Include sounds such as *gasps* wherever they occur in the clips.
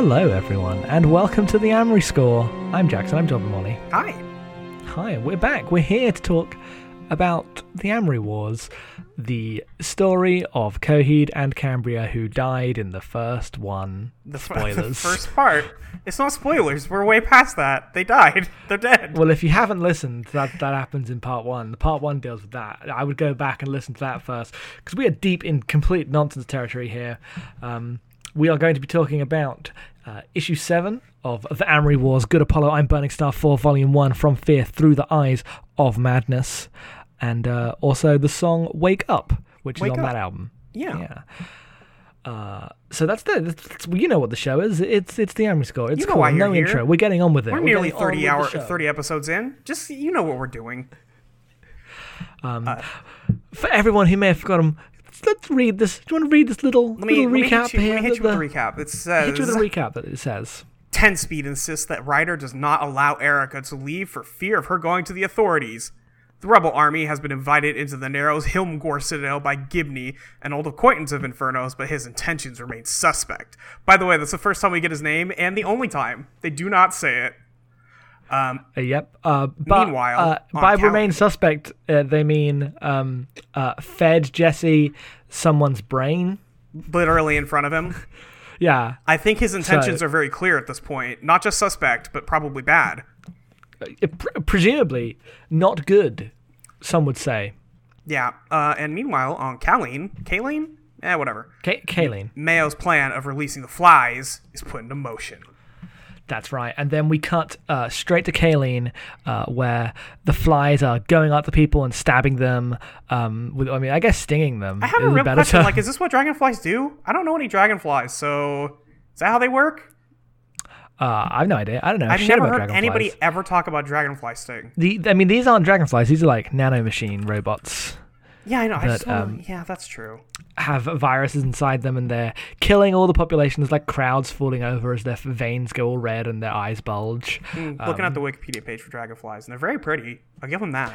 Hello, everyone, and welcome to the Amory Score. I'm Jackson. I'm John Molly. Hi. Hi, we're back. We're here to talk about the Amory Wars, the story of Coheed and Cambria who died in the first one. The, *laughs* Spoilers. the first part. It's not spoilers. We're way past that. They died. *laughs* They're dead. Well, if you haven't listened, that that happens in part one. The part one deals with that. I would go back and listen to that first because we are deep in complete nonsense territory here. Um, we are going to be talking about uh, issue seven of the Amory Wars. Good Apollo, I'm Burning Star Four, Volume One, from Fear through the Eyes of Madness, and uh, also the song "Wake Up," which Wake is on Up. that album. yeah. Yeah. Uh, so that's the that's, you know what the show is. It's it's the Amory Score. It's You know cool. no here. intro. We're getting on with it. We're nearly on 30 with hour 30 episodes in. Just you know what we're doing. Um, for everyone who may have forgotten, let's, let's read this. Do you want to read this little, Let me, little recap you, here? let me hit you with the recap. It says Hit you with the recap that it says. 10 Speed insists that Ryder does not allow Erica to leave for fear of her going to the authorities. The rebel army has been invited into the Narrows Hilmgore Citadel by Gibney, an old acquaintance of Inferno's, but his intentions remain suspect. By the way, that's the first time we get his name, and the only time. They do not say it. Uh, yep. Uh, but, Meanwhile, uh, by Callie- remain suspect, uh, they mean um, uh, fed Jesse someone's brain. Literally in front of him. *laughs* Yeah. I think his intentions So- are very clear at this point. Not just suspect, but probably bad. Uh, pre- presumably not good, some would say. Yeah. Uh, and meanwhile, on Kaleen, Kaleen? Eh, whatever. K- Kayleen. Mayo's plan of releasing the flies is put into motion. That's right. And then we cut uh, straight to Kayleen, uh, where the flies are going the people and stabbing them. Um, with, I mean, I guess stinging them. I have a real question. term. Like, is this what dragonflies do? I don't know any dragonflies, so is that how they work? Uh, I have no idea. I don't know. I've shit never about heard dragonflies. anybody ever talk about dragonfly sting. The, I mean, these aren't dragonflies. These are like nanomachine robots. Yeah, I know. I But, don't- um, yeah, that's true. Have viruses inside them, and they're killing all the population. There's like crowds falling over as their veins go all red and their eyes bulge. Mm, um, Looking at the Wikipedia page for dragonflies, and they're very pretty. I'll give them that.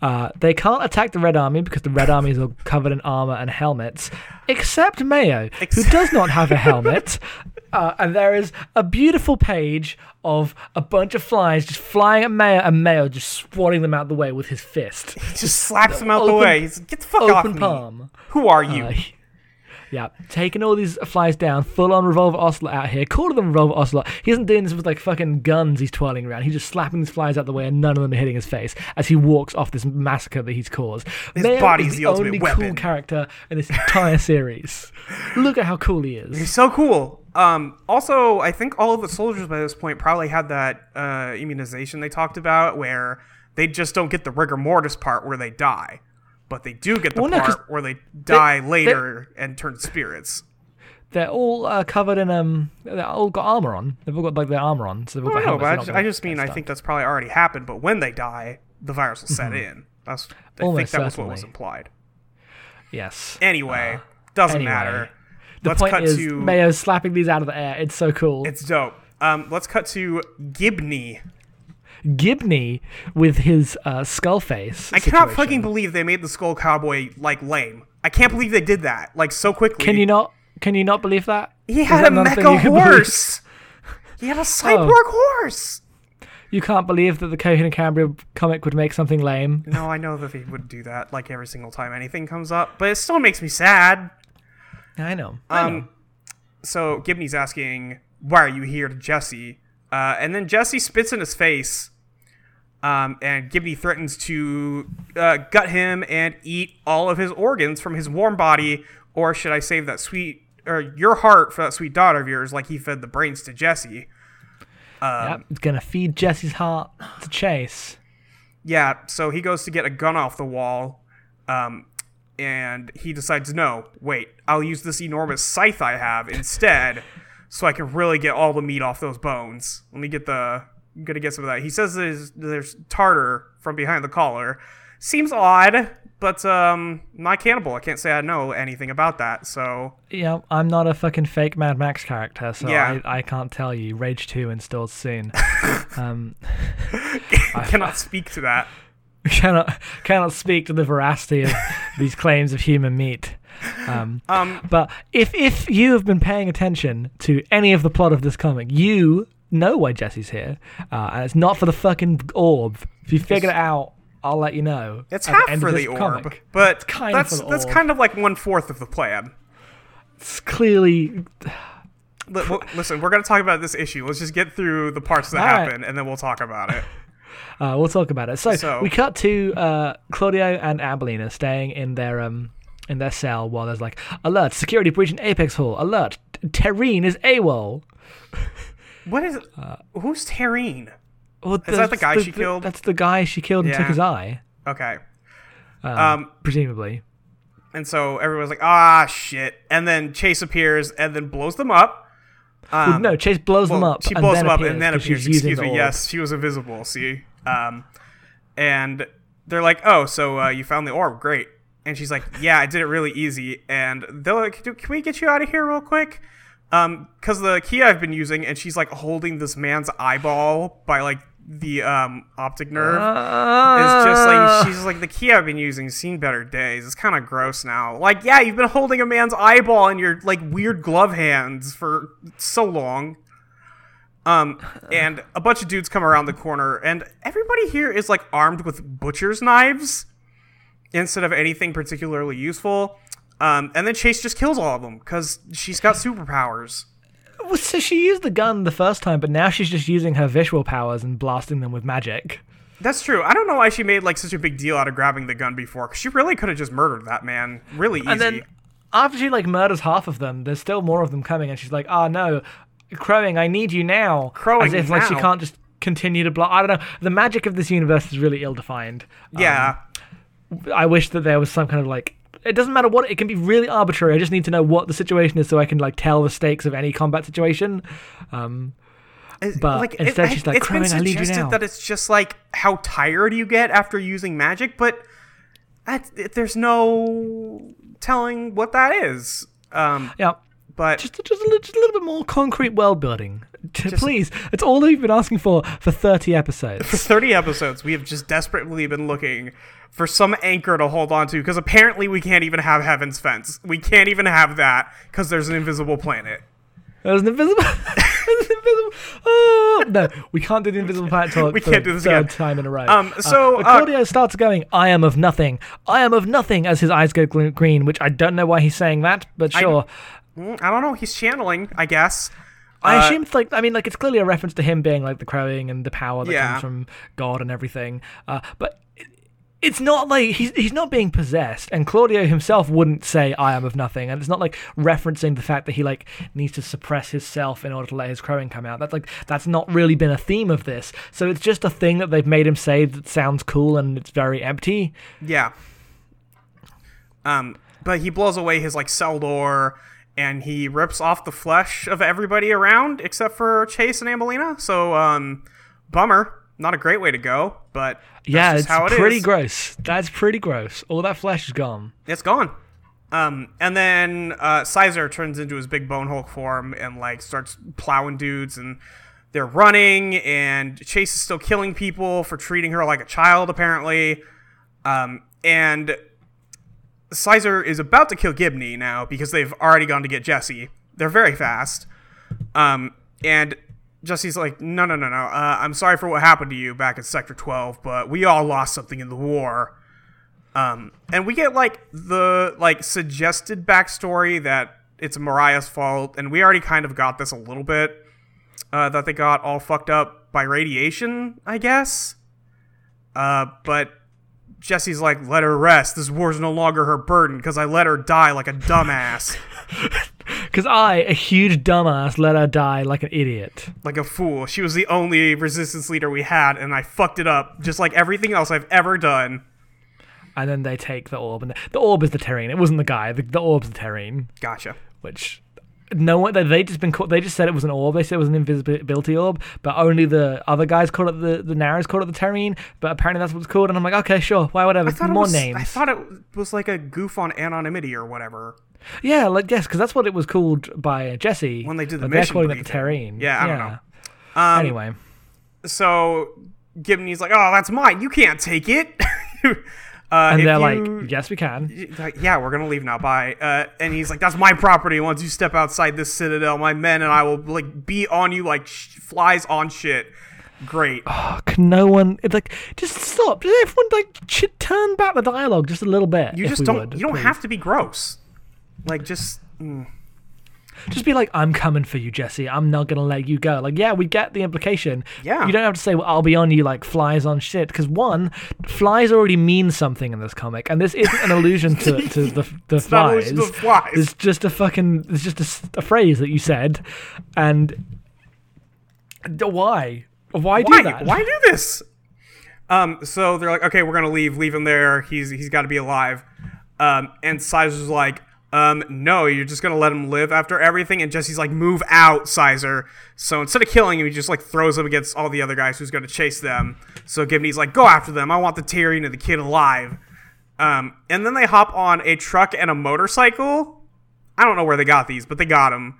Uh, they can't attack the Red Army because the Red Army is all covered in armor and helmets, except Mayo, who does not have a helmet. *laughs* Uh, and there is a beautiful page of a bunch of flies just flying at Mayo, and Mayo just swatting them out the way with his fist. *laughs* He just slaps them out the way. He's like, get the fuck off Open me. palm. Who are you? Uh, *laughs* yeah, taking all these flies down, full on Revolver Ocelot out here. Calling them Revolver Ocelot. He isn't doing this with like fucking guns he's twirling around. He's just slapping these flies out the way and none of them are hitting his face as he walks off this massacre that he's caused. His Mayo body's is the, the ultimate only weapon. cool character in this entire *laughs* series. Look at how cool he is. He's so cool. Um, also, I think all of the soldiers by this point probably had that uh, immunization they talked about, where they just don't get the rigor mortis part where they die, but they do get the Well, no, 'cause part where they die later and turn spirits. They're all uh, covered in um. They've all got armor on. They've all got like their armor on. So they've all I got don't know, but I just, I just mean I think that's probably already happened. But when they die, the virus will set in. That's I think Mm-hmm. Almost that was what was certainly. implied. yes. Anyway, doesn't anyway, matter. The let's point cut is, to Mayo's slapping these out of the air. It's so cool. it's dope. Um, let's cut to Gibney. Gibney with his uh, skull face. I cannot fucking believe they made the Skull Cowboy like lame. I can't believe they did that like so quickly. Can you not? Can you not believe that? He had that a mecha you can believe? Oh. horse. *laughs* He had a cyborg horse. You can't believe that the Coheed and Cambria comic would make something lame. No, I know that he would do that like every single time anything comes up, but it still makes me sad. I know. I know. Um, so Gibney's asking, "Why are you here?" to Jesse, uh, and then Jesse spits in his face, um, and Gibney threatens to uh, gut him and eat all of his organs from his warm body, or should I save that sweet or your heart for that sweet daughter of yours, like he fed the brains to Jesse? yep, it's gonna feed Jesse's heart to Chase. Yeah, so he goes to get a gun off the wall, um, and he decides, no, wait, I'll use this enormous scythe I have instead, so I can really get all the meat off those bones. Let me get the. I'm gonna get some of that. He says there's there's tartar from behind the collar. Seems odd, but um, not cannibal. I can't say I know anything about that. So Yeah, I'm not a fucking fake Mad Max character, so Yeah. I, I can't tell you. Rage 2 installed soon. *laughs* um, *laughs* *laughs* I cannot speak to that. *laughs* cannot cannot speak to the veracity of *laughs* these claims of human meat. Um, Um, but if if you have been paying attention to any of the plot of this comic, you know why Jesse's here, uh, and it's not for the fucking orb. If you figured it out, I'll let you know. it's at the half for the orb, comic. but kind that's for that's orb. kind of like one fourth of the plan. It's clearly Li- well, Listen, we're gonna talk about this issue. Let's just get through the parts that All right. happen, and then we'll talk about it. *laughs* Uh, we'll talk about it. So, So- we cut to uh, Claudio and Ambelina staying in their um in their cell while there's like alert security breach in Apex Hall. Alert Terrine is AWOL. *laughs* What is? Uh, who's Terrine? Well, Is that the guy she killed? That's the guy she killed and took his eye, Okay. um, Um, presumably. and so everyone's like, ah, shit. And then Chase appears and then blows them up. Well, Um, no, Chase blows them up. She blows them up and then appears. Excuse me. Yes, she was invisible. See. Um, and they're like, oh, so uh, you found the orb? Great. And she's like, yeah, I did it really easy. And they're like, can we get you out of here real quick? Um, because the key I've been using, and she's like holding this man's eyeball by like the um optic nerve. It's just Ah. like she's like the key I've been using seen better days. It's kind of gross now. Like, yeah, you've been holding a man's eyeball in your like weird glove hands for so long. Um, and a bunch of dudes come around the corner, and everybody here is like armed with butcher's knives instead of anything particularly useful. Um, and then Chase just kills all of them because she's got superpowers. So she used the gun the first time, but now she's just using her visual powers and blasting them with magic. That's true. I don't know why she made like such a big deal out of grabbing the gun before. 'cause she really could have just murdered that man really easy. And then after she like murders half of them, there's still more of them coming, and she's like, "Oh no, crowing, I need you now." Crowing as if like she can't just continue to block. I don't know. The magic of this universe is really ill-defined. yeah, um, I wish that there was some kind of like. It doesn't matter what it can be really arbitrary. I just need to know what the situation is so I can like tell the stakes of any combat situation. Um, It- But instead she's like, it's been "Crowing, I need you suggested now." that it's just like how tired you get after using magic, but that, it- there's no telling what that is. Um, yeah, but just just a, just a little bit more concrete world building, please. It's all we've been asking for for thirty episodes. for 30 episodes, we have just desperately been looking for some anchor to hold on to because apparently we can't even have Heaven's Fence. We can't even have that because there's an invisible planet. There's an invisible. *laughs* There's an invisible. Oh, no, we can't do the invisible planet talk. We can't do this third again. time in a row. Um, so, uh, Claudio starts going. I am of nothing. I am of nothing. As his eyes go green, which I don't know why he's saying that, but sure. Mm, I don't know. He's channeling, I guess. I Uh, assume it's like I mean, like it's clearly a reference to him being like the crowing and the power that Yeah. comes from God and everything. Uh, but it's not like he's he's not being possessed, and Claudio himself wouldn't say I am of nothing, and it's not like referencing the fact that he like needs to suppress his self in order to let his crowing come out. That's like that's not really been a theme of this. So it's just a thing that they've made him say that sounds cool and it's very empty. Yeah. Um, but he blows away his like cell door and he rips off the flesh of everybody around except for Chase and Ambelina. So um, bummer. Not a great way to go, but that's yeah, it's how it is. pretty gross. That's pretty gross. All that flesh is gone. It's gone. Um, and then uh, Sizer turns into his big bone Hulk form and like starts plowing dudes, and they're running. And Chase is still killing people for treating her like a child, apparently. Um, and Sizer is about to kill Gibney now because they've already gone to get Jesse. They're very fast. Um, and Jesse's like, no, no, no, no. Uh, I'm sorry for what happened to you back in Sector 12, but we all lost something in the war. Um, and we get like the like suggested backstory that it's Mariah's fault, and we already kind of got this a little bit. Uh, that they got all fucked up by radiation, I guess. Uh, but Jesse's like, let her rest. This war's no longer her burden because I let her die like a dumbass, *laughs* Because I, a huge dumbass, let her die like an idiot. like a fool. She was the only resistance leader we had, and I fucked it up just like everything else I've ever done. And then they take the orb, and the, the orb is the terrain. It wasn't the guy. The, the orb's the terrain, Gotcha. which no one they, they just been called, they just said it was an orb. They said it was an invisibility orb, but only the other guys called it the the Naras called it the terrain. But apparently that's what it's called. And I'm like, okay, sure, why whatever. I thought More was, names. I thought it was like a goof on anonymity or whatever. Yeah, like yes, because that's what it was called by Jesse When they did the but they're mission calling it the briefing. terrain. Yeah, I don't know. Um, anyway, so Gibney's like, "Oh, that's mine. You can't take it." *laughs* Uh, and they're you- like, yes, we can. like, yeah, we're gonna leave now. Bye. Uh, and he's like, that's my property. Once you step outside this citadel, my men and I will like be on you like sh- flies on shit. Great. *sighs* Oh, can no one? Like, just stop. Just everyone like ch- turn back the dialogue just a little bit. You just don't. would, you don't please. have to be gross. Like just. mm. Just be like, I'm coming for you, Jesse. I'm not gonna let you go. Like, yeah, we get the implication. Yeah. You don't have to say, well, I'll be on you like flies on shit. Because one, flies already mean something in this comic, and this isn't an allusion to, *laughs* to the the not an flies. the flies. It's just a fucking. It's just a phrase that you said, and why? Why do Why? that? Why do this? Um. So they're like, okay, we're gonna leave. Leave him there. He's he's got to be alive. Um. And Sizer's like, um, no, you're just gonna let him live after everything. And Jesse's like, move out, Sizer. So instead of killing him, he just like throws him against all the other guys who's gonna chase them. So Gibney's like, go after them. I want the Tyrion and the kid alive. Um. And then they hop on a truck and a motorcycle. I don't know where they got these, but they got them.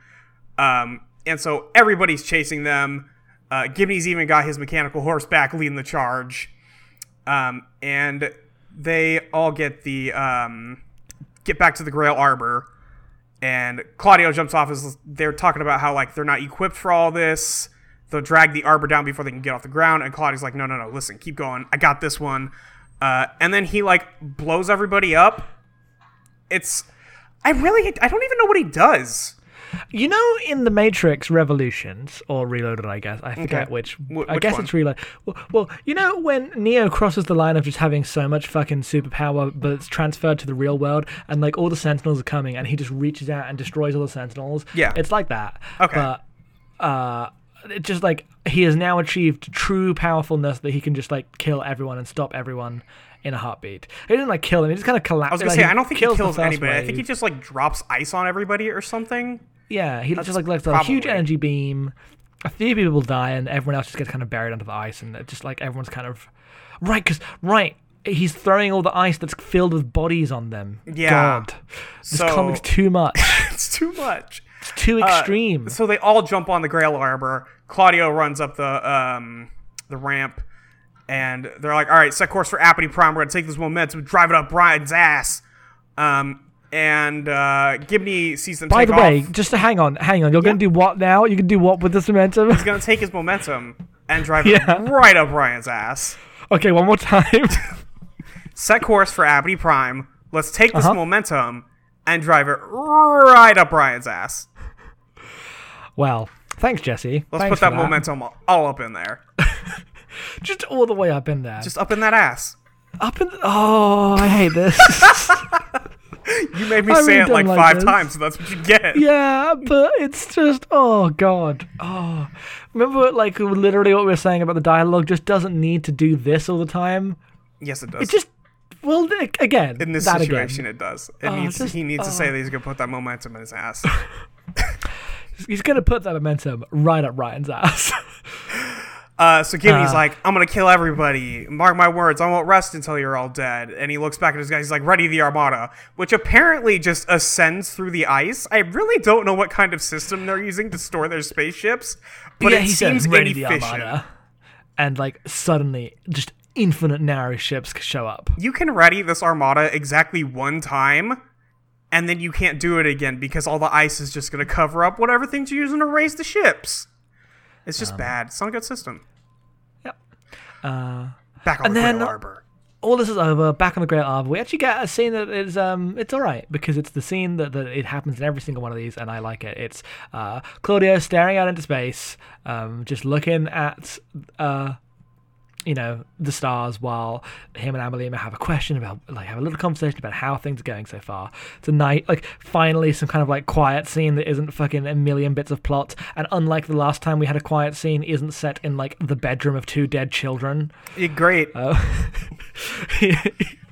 Um, and so everybody's chasing them. Uh, Gibney's even got his mechanical horse back leading the charge. Um, and they all get the um, get back to the Grail Arbor. And Claudio jumps off as they're talking about how like they're not equipped for all this. They'll drag the arbor down before they can get off the ground. And Claudio's like, no, no, no, listen, keep going. I got this one. Uh, and then he like blows everybody up. It's I really I don't even know what he does. You know, in the Matrix Revolutions or Reloaded, I guess I forget Okay. which. Wh- I guess one? it's Reloaded. Well, well, you know when Neo crosses the line of just having so much fucking superpower, but it's transferred to the real world, and like all the Sentinels are coming, and he just reaches out and destroys all the Sentinels. Yeah. it's like that. Okay. but uh, it just like he has now achieved true powerfulness that he can just like kill everyone and stop everyone in a heartbeat. He didn't like kill them; he just kind of collapses. I was gonna say I don't think he kills anybody. I think he just like drops ice on everybody or something. Yeah, he That's just like lets out a huge energy beam. A few people die, and everyone else just gets kind of buried under the ice, and just like everyone's kind of right because right. He's throwing all the ice that's filled with bodies on them. Yeah. God, this So- comic's too much. *laughs* it's too much. It's too Uh, extreme. so they all jump on the Grail Arbor. Claudio runs up the um, the ramp, and they're like, "All right, set course for Apathy Prime. We're gonna take this momentum, drive it up Ryan's ass." Um, and uh, Gibney sees them By the off. way, just to hang on, hang on. You're gonna do what now? You can do what with this momentum? He's gonna take his momentum and drive *laughs* Yeah. it right up Ryan's ass. okay, one more time. *laughs* Set course for Apathy Prime. Let's take this Uh-huh. momentum and drive it right up Ryan's ass. well, thanks, Jesse. Let's Thanks put that, for momentum all up in there. *laughs* just all the way up in there. Just up in that ass. up in. The, oh, I hate this. You made me I say really it like like five this. times, so that's what you get. Yeah, but it's just oh god. Oh, remember like literally what we were saying about the dialogue just doesn't need to do this all the time. Yes, it does. It just well again in this situation, again. it does. It Oh, needs. just- he needs to oh. say that he's gonna put that momentum in his ass. *laughs* He's gonna put that momentum right up Ryan's ass. *laughs* Uh, so Gibney's Uh. like, "I'm gonna kill everybody. Mark my words. I won't rest until you're all dead." And he looks back at his guys. He's like, "Ready the armada," which apparently just ascends through the ice. I really don't know what kind of system they're using to store their spaceships, but yeah, it he seems says ready the inefficient. armada, and like suddenly just infinite narrow ships show up. you can ready this armada exactly one time and then you can't do it again because all the ice is just going to cover up whatever things you're using to raise the ships it's Um, just bad it's not a good system Yep. Uh, back on And the then- Grail Arbor. all this is over. Back on the Grail Arbor, we actually get a scene that is um, it's all right because it's the scene that, that it happens in every single one of these, and I like it. It's uh, Claudio staring out into space, um, just looking at uh, you know the stars while him and Ambelina have a question about like have a little conversation about how things are going so far. It's a night like finally some kind of like quiet scene that isn't fucking a million bits of plot, and unlike the last time we had a quiet scene, isn't set in like the bedroom of two dead children. Yeah, great Uh,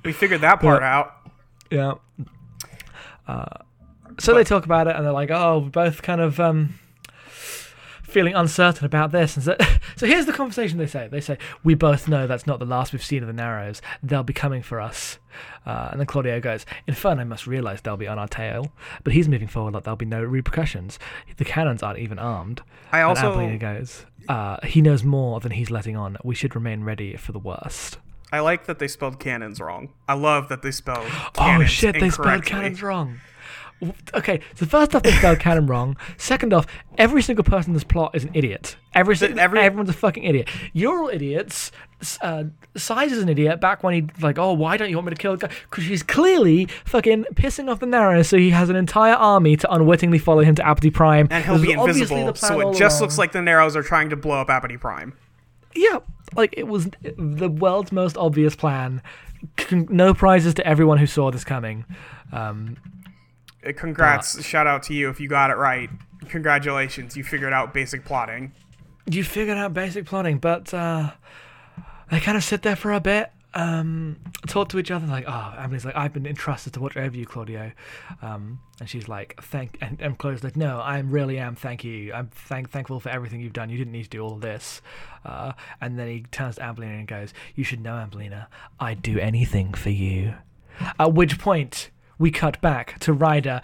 we figured that part Yeah. out Yeah. Uh, so they talk about it, and they're like, "Oh, we're both kind of um, feeling uncertain about this." And so, *laughs* so here's the conversation they say. They say, "We both know that's not the last we've seen of the Narrows. They'll be coming for us." Uh, and then Claudio goes, "Inferno must realize they'll be on our tail, but he's moving forward like there'll be no repercussions. The cannons aren't even armed." I also- and goes, uh, "He knows more than he's letting on. We should remain ready for the worst." I like that they spelled cannons wrong. I love that they spelled *gasps* Oh shit, they spelled cannons wrong. Okay, so first off, they spelled cannon wrong. Second off, every single person in this plot is an idiot. Every, single, every- everyone's a fucking idiot. You're all idiots. Uh, Size is an idiot. Back when he like, oh, why don't you want me to kill the guy? Because he's clearly fucking pissing off the Narrows, so he has an entire army to unwittingly follow him to Apathy Prime. And he'll be obviously invisible, the plan so it just along. looks like the Narrows are trying to blow up Apathy Prime. Yeah, like it was the world's most obvious plan. No prizes to everyone who saw this coming. Um, Uh, Congrats, shout out to you if you got it right. Congratulations, you figured out basic plotting. you figured out basic plotting, but uh, they kind of sit there for a bit, um, talk to each other, like, oh, Emily's like, I've been entrusted to watch over you, Claudio. Um, and she's like, thank, and, and Claudio's like, no, I really am, thank you. I'm thank- thankful for everything you've done. You didn't need to do all of this. Uh, and then he turns to Ambelina and goes, you should know, Ambelina, I'd do anything for you. At which point, we cut back to Ryder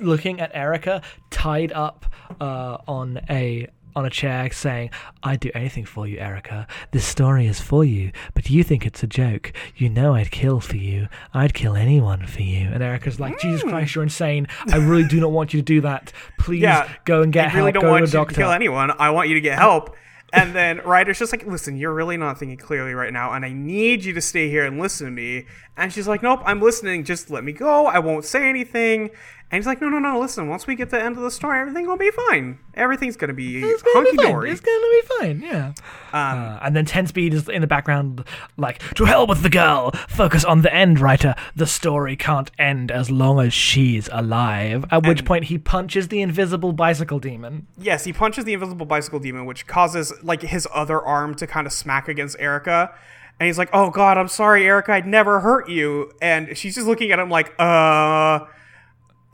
looking at Erica tied up uh, on a on a chair saying, I'd do anything for you, Erica. This story is for you, but you think it's a joke. You know I'd kill for you. I'd kill anyone for you. And Erica's like, Jesus Christ, you're insane. I really do not want you to do that. Please Yeah, go and get I really help. don't Go want to a you to kill anyone. I want you to get help. And then Ryder's just like, listen, you're really not thinking clearly right now, and I need you to stay here and listen to me. And she's like, nope, I'm listening. Just let me go. I won't say anything. And he's like, no, no, no, listen. Once we get to the end of the story, everything will be fine. Everything's gonna be It's gonna hunky be fine. dory. It's gonna be fine. Yeah. Um, Uh, and then Ten Speed is in the background, like, to hell with the girl. Focus on the end, writer. The story can't end as long as she's alive. At which point he punches the invisible bicycle demon. Yes, he punches the invisible bicycle demon, which causes like his other arm to kind of smack against Erica. And he's like, "Oh God, I'm sorry, Erica. I'd never hurt you." And she's just looking at him like, "Uh."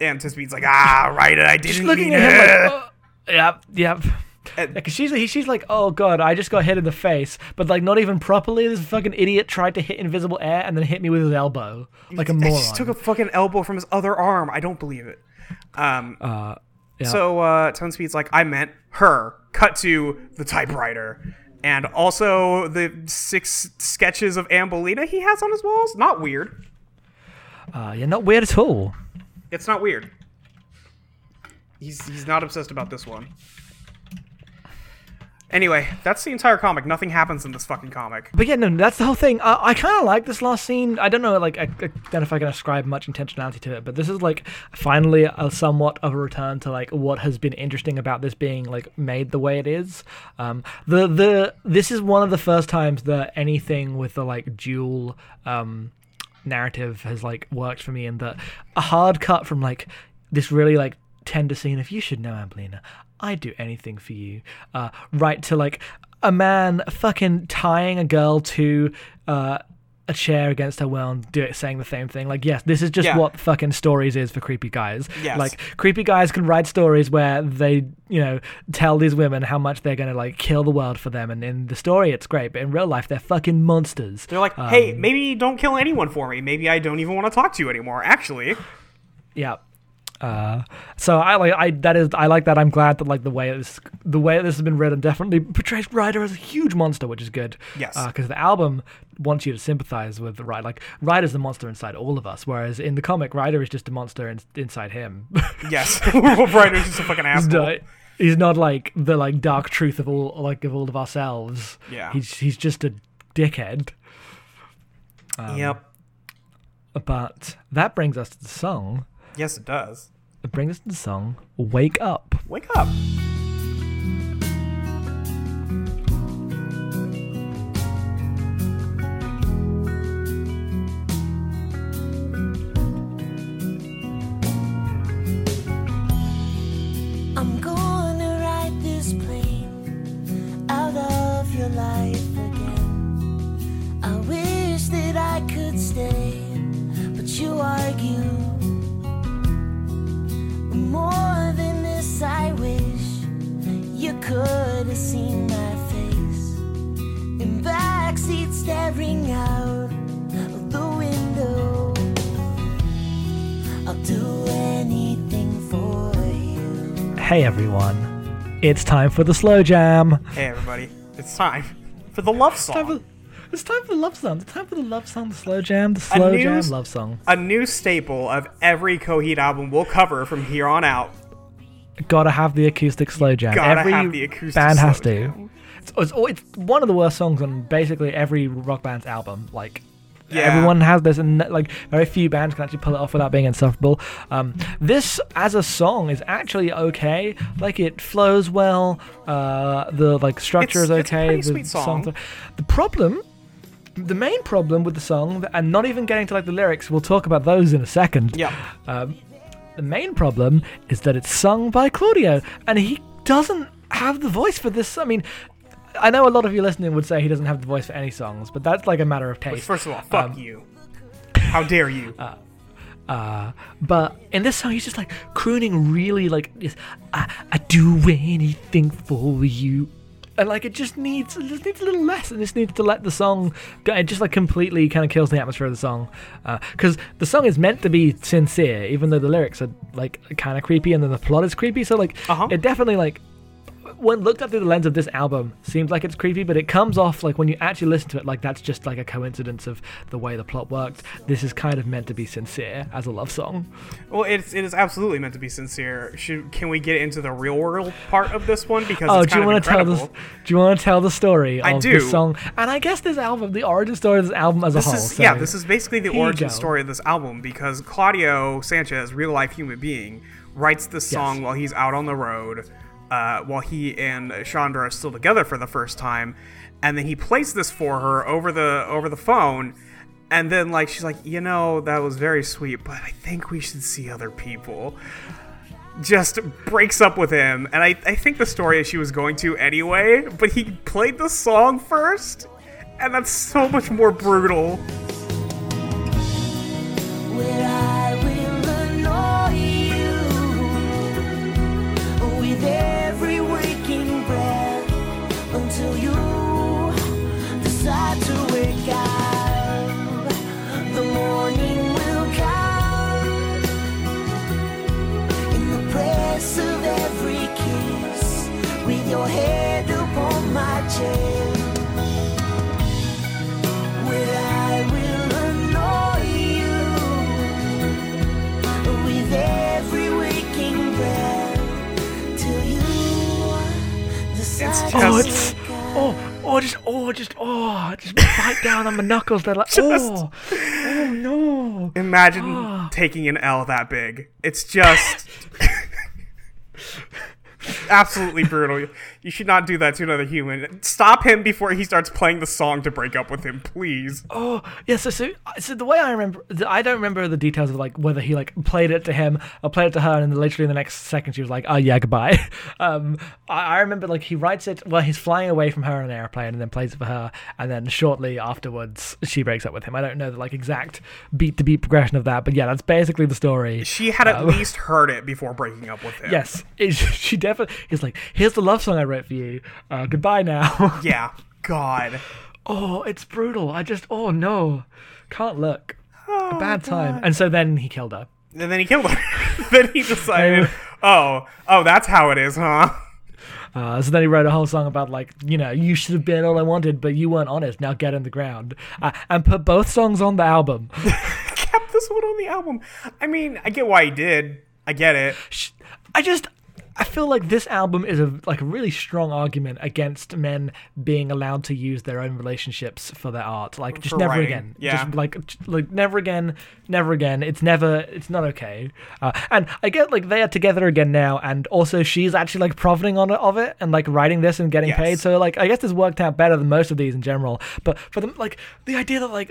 And Ten Speed's like, "Ah, right, I didn't Just looking mean at him it." like, oh, yep, yep. And- Yeah, cause she's he- she's like, oh god, I just got hit in the face, but like not even properly. This fucking idiot tried to hit invisible air and then hit me with his elbow, like a moron. just took a fucking elbow from his other arm. I don't believe it. Um, uh, yeah. So uh, Ten Speed's like, I meant her. Cut to the typewriter. And also the six sketches of Ambelina he has on his walls. Not weird. uh, yeah, not weird at all. It's not weird. He's he's not obsessed about this one. Anyway, that's the entire comic. Nothing happens in this fucking comic. But yeah, no, that's the whole thing. I, I kind of like this last scene. I don't know, like, I, I don't know if I can ascribe much intentionality to it, but this is like finally a somewhat of a return to like what has been interesting about this being like made the way it is. Um, the the this is one of the first times that anything with the like dual um narrative has like worked for me, and that a hard cut from like this really like tender scene of you should know Ambelina, I'd do anything for you. Uh, right to like a man fucking tying a girl to uh, a chair against her will and do it saying the same thing. Like, yes, this is just Yeah. what fucking stories is for creepy guys. Yes. Like creepy guys can write stories where they, you know, tell these women how much they're gonna like kill the world for them and in the story it's great, but in real life they're fucking monsters. They're like, Um, hey, maybe don't kill anyone for me. Maybe I don't even want to talk to you anymore. Actually, Yeah. Uh, so I like I that is I like that. I'm glad that like the way this the way this has been written definitely portrays Ryder as a huge monster, which is good. Yes. Because the album wants you to sympathize with Ryder. Like Ryder's the monster inside all of us, whereas in the comic, Ryder is just a monster in, inside him. *laughs* yes, *laughs* Brighter's just a fucking asshole. not, he's not like the like dark truth of all like of all of ourselves. Yeah. He's he's just a dickhead. Um, yep. But that brings us to the song. Yes, it does. It brings us to the song "Wake Up." Wake up. It's time for the slow jam. Hey, everybody. It's time for the love Time song. for It's time for the love song. It's time for the love song, the slow jam, the slow jam news- love song. A new staple of every Coheed album we'll cover from here on out. Gotta have the acoustic slow jam. Gotta every have the acoustic band has to. jam. It's, it's, it's one of the worst songs on basically every rock band's album. Like Yeah. everyone has this, and like very few bands can actually pull it off without being insufferable. Um, this as a song is actually okay. Like it flows well. Uh, the like structure It's- is okay. the sweet song. songs- The problem. The main problem with the song, and not even getting to like the lyrics, we'll talk about those in a second. Yeah. Um, the main problem is that it's sung by Claudio, and he doesn't have the voice for this. I mean, I know a lot of you listening would say he doesn't have the voice for any songs, but that's like a matter of taste. First of all, fuck Um, you. How dare you? *laughs* Uh, uh, but in this song, he's just like crooning really like, I, I do anything for you. And like it just needs it just needs a little less. and just needs to let the song go. It just like completely kind of kills the atmosphere of the song, because the song is meant to be sincere, even though the lyrics are like kind of creepy and then the plot is creepy. So like Uh-huh. it definitely like when looked at through the lens of this album seems like it's creepy but it comes off like when you actually listen to it like that's just like a coincidence of the way the plot worked. This is kind of meant to be sincere as a love song. Well, it's it is absolutely meant to be sincere. Should can we get into the real world part of this one? Because oh it's do you want to tell this do you want to tell the story of I do. this song? And i guess this album the origin story of this album as This a whole is so- yeah, this is basically the origin go. story of this album because Claudio Sanchez, real life human being, writes this song while he's out on the road, uh, while he and Chondra are still together for the first time, and then he plays this for her over the over the phone, and then like she's like, you know, that was very sweet, but I think we should see other people. Just breaks up with him, and I, I think the story is she was going to anyway, but he played the song first, and that's so much more brutal. Down on my knuckles they're like *laughs* oh oh no Imagine Ah. taking an L that big. It's just *laughs* absolutely brutal. You should not do that to another human. Stop him before he starts playing the song to break up with him, please. Oh yeah, so, so so the way I remember, I don't remember the details of like whether he like played it to him or played it to her, and then literally in the next second she was like, "Oh yeah, goodbye." *laughs* Um, I, I remember like he writes it while he's flying away from her in an airplane, and then plays it for her, and then shortly afterwards she breaks up with him. I don't know the like exact beat to beat progression of that, but yeah, that's basically the story. She had at least heard it before breaking up with him. *laughs* Yes, it, *laughs* she definitely is like, "Here's the love song I wrote for you. Uh, goodbye now." *laughs* Yeah. God. oh, it's brutal. I just oh no, can't look. Oh, A bad time. And so then he killed her. And then he killed her. *laughs* then he decided, oh, oh, that's how it is, huh? Uh, so then he wrote a whole song about like, you know, you should have been all I wanted, but you weren't honest. Now get in the ground, uh, and put both songs on the album. *laughs* Kept this one on the album. I mean, I get why he did. I get it. I just, I feel like this album is a like a really strong argument against men being allowed to use their own relationships for their art. Like just For never writing, again. yeah. Just like like never again, never again. It's never. It's not okay. Uh, and I get like they are together again now, and also she's actually like profiting on it of it and like writing this and getting Yes. paid. So like I guess this worked out better than most of these in general. But for them, like the idea that like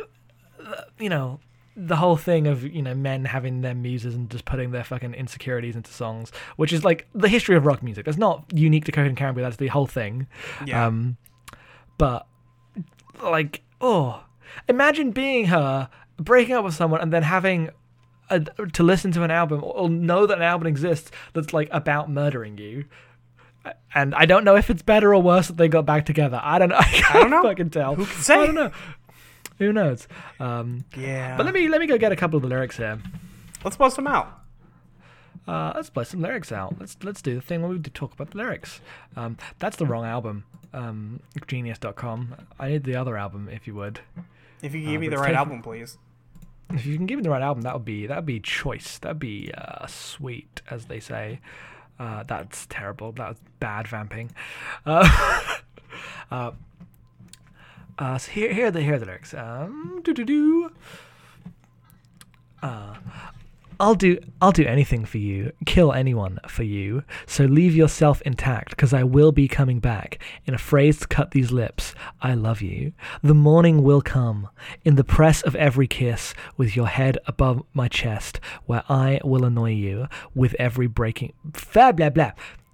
uh, you know the whole thing of you know men having their muses and just putting their fucking insecurities into songs, which is like the history of rock music. That's not unique to Coheed and. That's the whole thing. Yeah. Um, but like, oh, imagine being her, breaking up with someone, and then having a, to listen to an album or know that an album exists that's like about murdering you. And I don't know if it's better or worse that they got back together. I don't know. *laughs* I, can't don't know. Fucking tell. Who can say? I don't know. Who knows? Um, yeah. but let me let me go get a couple of the lyrics here. Let's bust them out. uh, let's play some lyrics out. Let's let's do the thing where we talk about the lyrics. Um, that's the wrong album. Um, Genius.com. I need the other album, if you would. If you Uh, give me the right taken- album, please. If you can give me the right album, that would be that would be choice. That'd be uh, sweet, as they say. Uh, that's terrible. That was bad vamping. *laughs* Uh, so here, here are the here are the lyrics. Um, do do do. Uh, I'll do I'll do anything for you, kill anyone for you. So leave yourself intact, cause I will be coming back. In a phrase to cut these lips, I love you. The morning will come, in the press of every kiss, with your head above my chest, where I will annoy you with every breaking blah blah blah.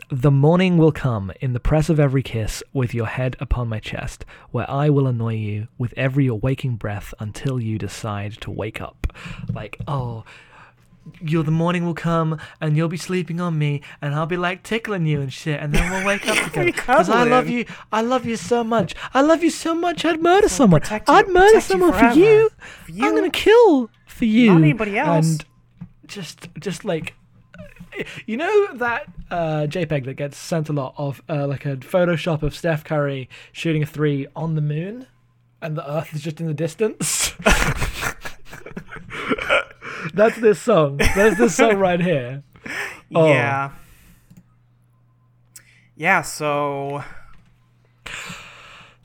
The morning will come in the press of every kiss, with your head upon my chest, where I will annoy you with every waking breath until you decide to wake up. Like, oh, you're the morning will come and you'll be sleeping on me and I'll be like tickling you and shit and then we'll wake up *laughs* together. Because I love you. I love you so much. I love you so much. I'd murder someone. you- I'd murder protect you someone for you. For you. I'm gonna kill for you. Not anybody else. and just just like you know that uh, JPEG that gets sent a lot of uh, like a Photoshop of Steph Curry shooting a three on the moon, and the Earth is just in the distance. *laughs* That's this song. That's this song right here. *laughs* Oh. Yeah. Yeah, so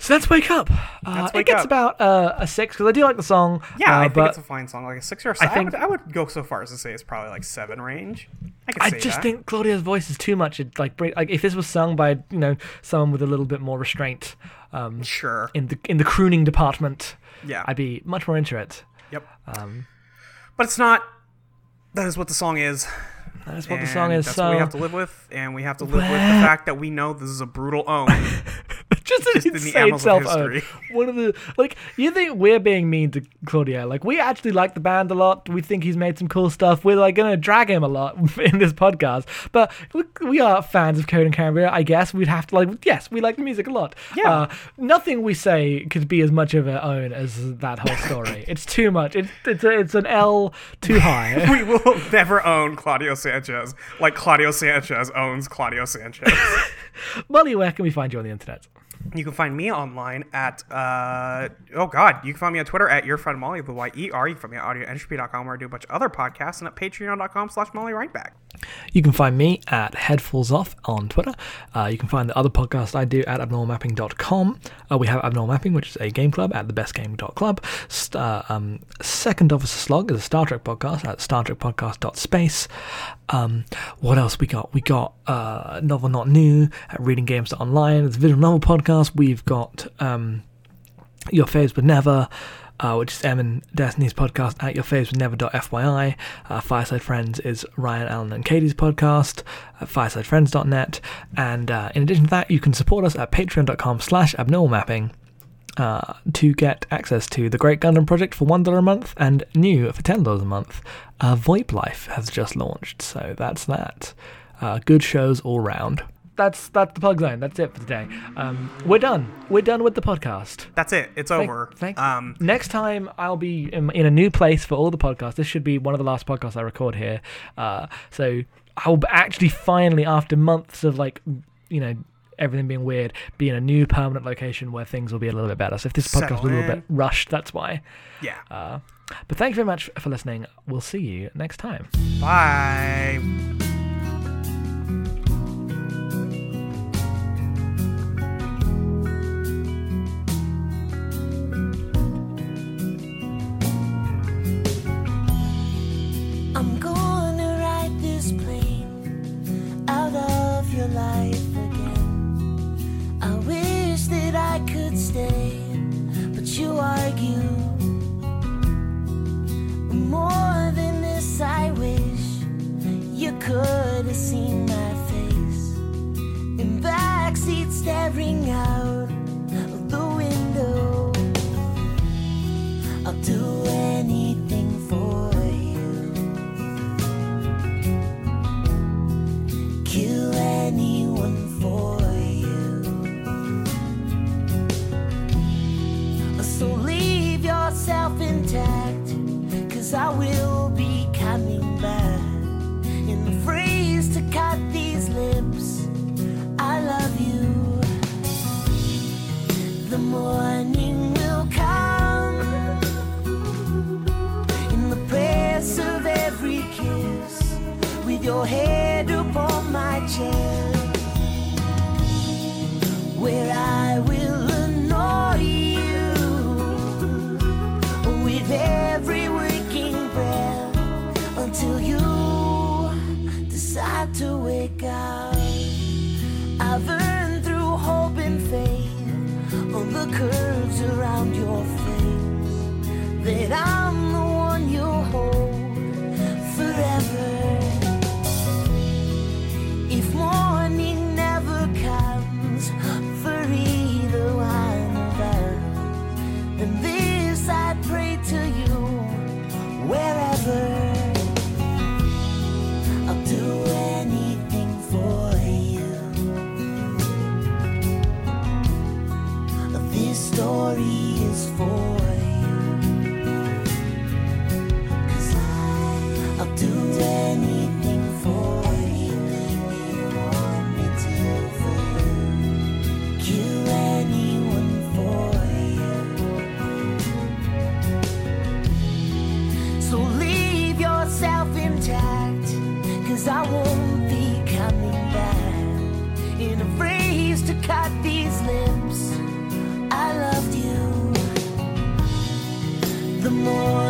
So let's wake up. *sighs* Uh, Let's it gets Up. about uh, a six because I do like the song. yeah, uh, I think it's a fine song. Like a six or a I seven. I, think- would, I would go so far as to say it's probably like seven range. I I just that. think Claudio's voice is too much. It like bring, like if this was sung by you know someone with a little bit more restraint um, Sure. in the in the crooning department, Yeah. I'd be much more into it. Yep. Um, But it's not. That is what the song is. That is what the and song is. That's so what we have to live with, and we have to live with the fact that we know this is a brutal own. *laughs* just an just in the insane of self history. One of the like you think we're being mean to Claudio. Like we actually like the band a lot. We think he's made some cool stuff. We're like gonna drag him a lot *laughs* in this podcast. But we, we are fans of Coheed and Cambria, I guess. We'd have to like yes, we like the music a lot. Yeah. Uh, nothing we say could be as much of our own as that whole story. *laughs* it's too much. It's it's a, it's an L too high. we will never own Claudio Sanchez like Claudio Sanchez owns Claudio Sanchez. *laughs* Molly, where can we find you on the internet? You can find me online at uh oh god, you can find me on Twitter at your friend Molly the Y E R. You can find me at audioentropy.com where I do a bunch of other podcasts and at patreon.com slash Molly Rightback. You can find me at Headfuls Off on Twitter. Uh, you can find the other podcast I do at abnormalmapping.com. Uh, we have Abnormal Mapping, which is a game club at thebestgame.club. St- uh, um, Second Officer Slog is a Star Trek podcast at startrekpodcast.space. Um, what else we got? We got uh, Novel Not New at readinggames.online. It's a visual novel podcast. We've got um, Your Faves Would Never, uh, which is Em and Destiny's podcast at yourfaveswould Uh, Fireside Friends is Ryan, Allen, and Katie's podcast at firesidefriends.net. And uh, in addition to that, you can support us at patreon.com slash abnormalmapping uh, to get access to the Great Gundam Project for $1 a month and new for $10 a month. Uh, VoIP Life has just launched, so that's that. Uh, good shows all round. That's that's the plug zone. That's it for today. Um, we're done. We're done with the podcast. That's it. It's Thank- over. thank- um Next time I'll be in, in a new place for all the podcasts. This should be one of the last podcasts I record here. Uh, so I'll actually finally, after months of like, you know, everything being weird, be in a new permanent location where things will be a little bit better. So if this podcast was a little bit rushed, that's why. yeah. Uh, but thank you very much for listening. We'll see you next time. Bye. You could have seen my face in backseat staring out head upon my chest. to wake up. I've earned through hope and faith on the curves around your face that I'm the phrase to cut these lips. I loved you. The more.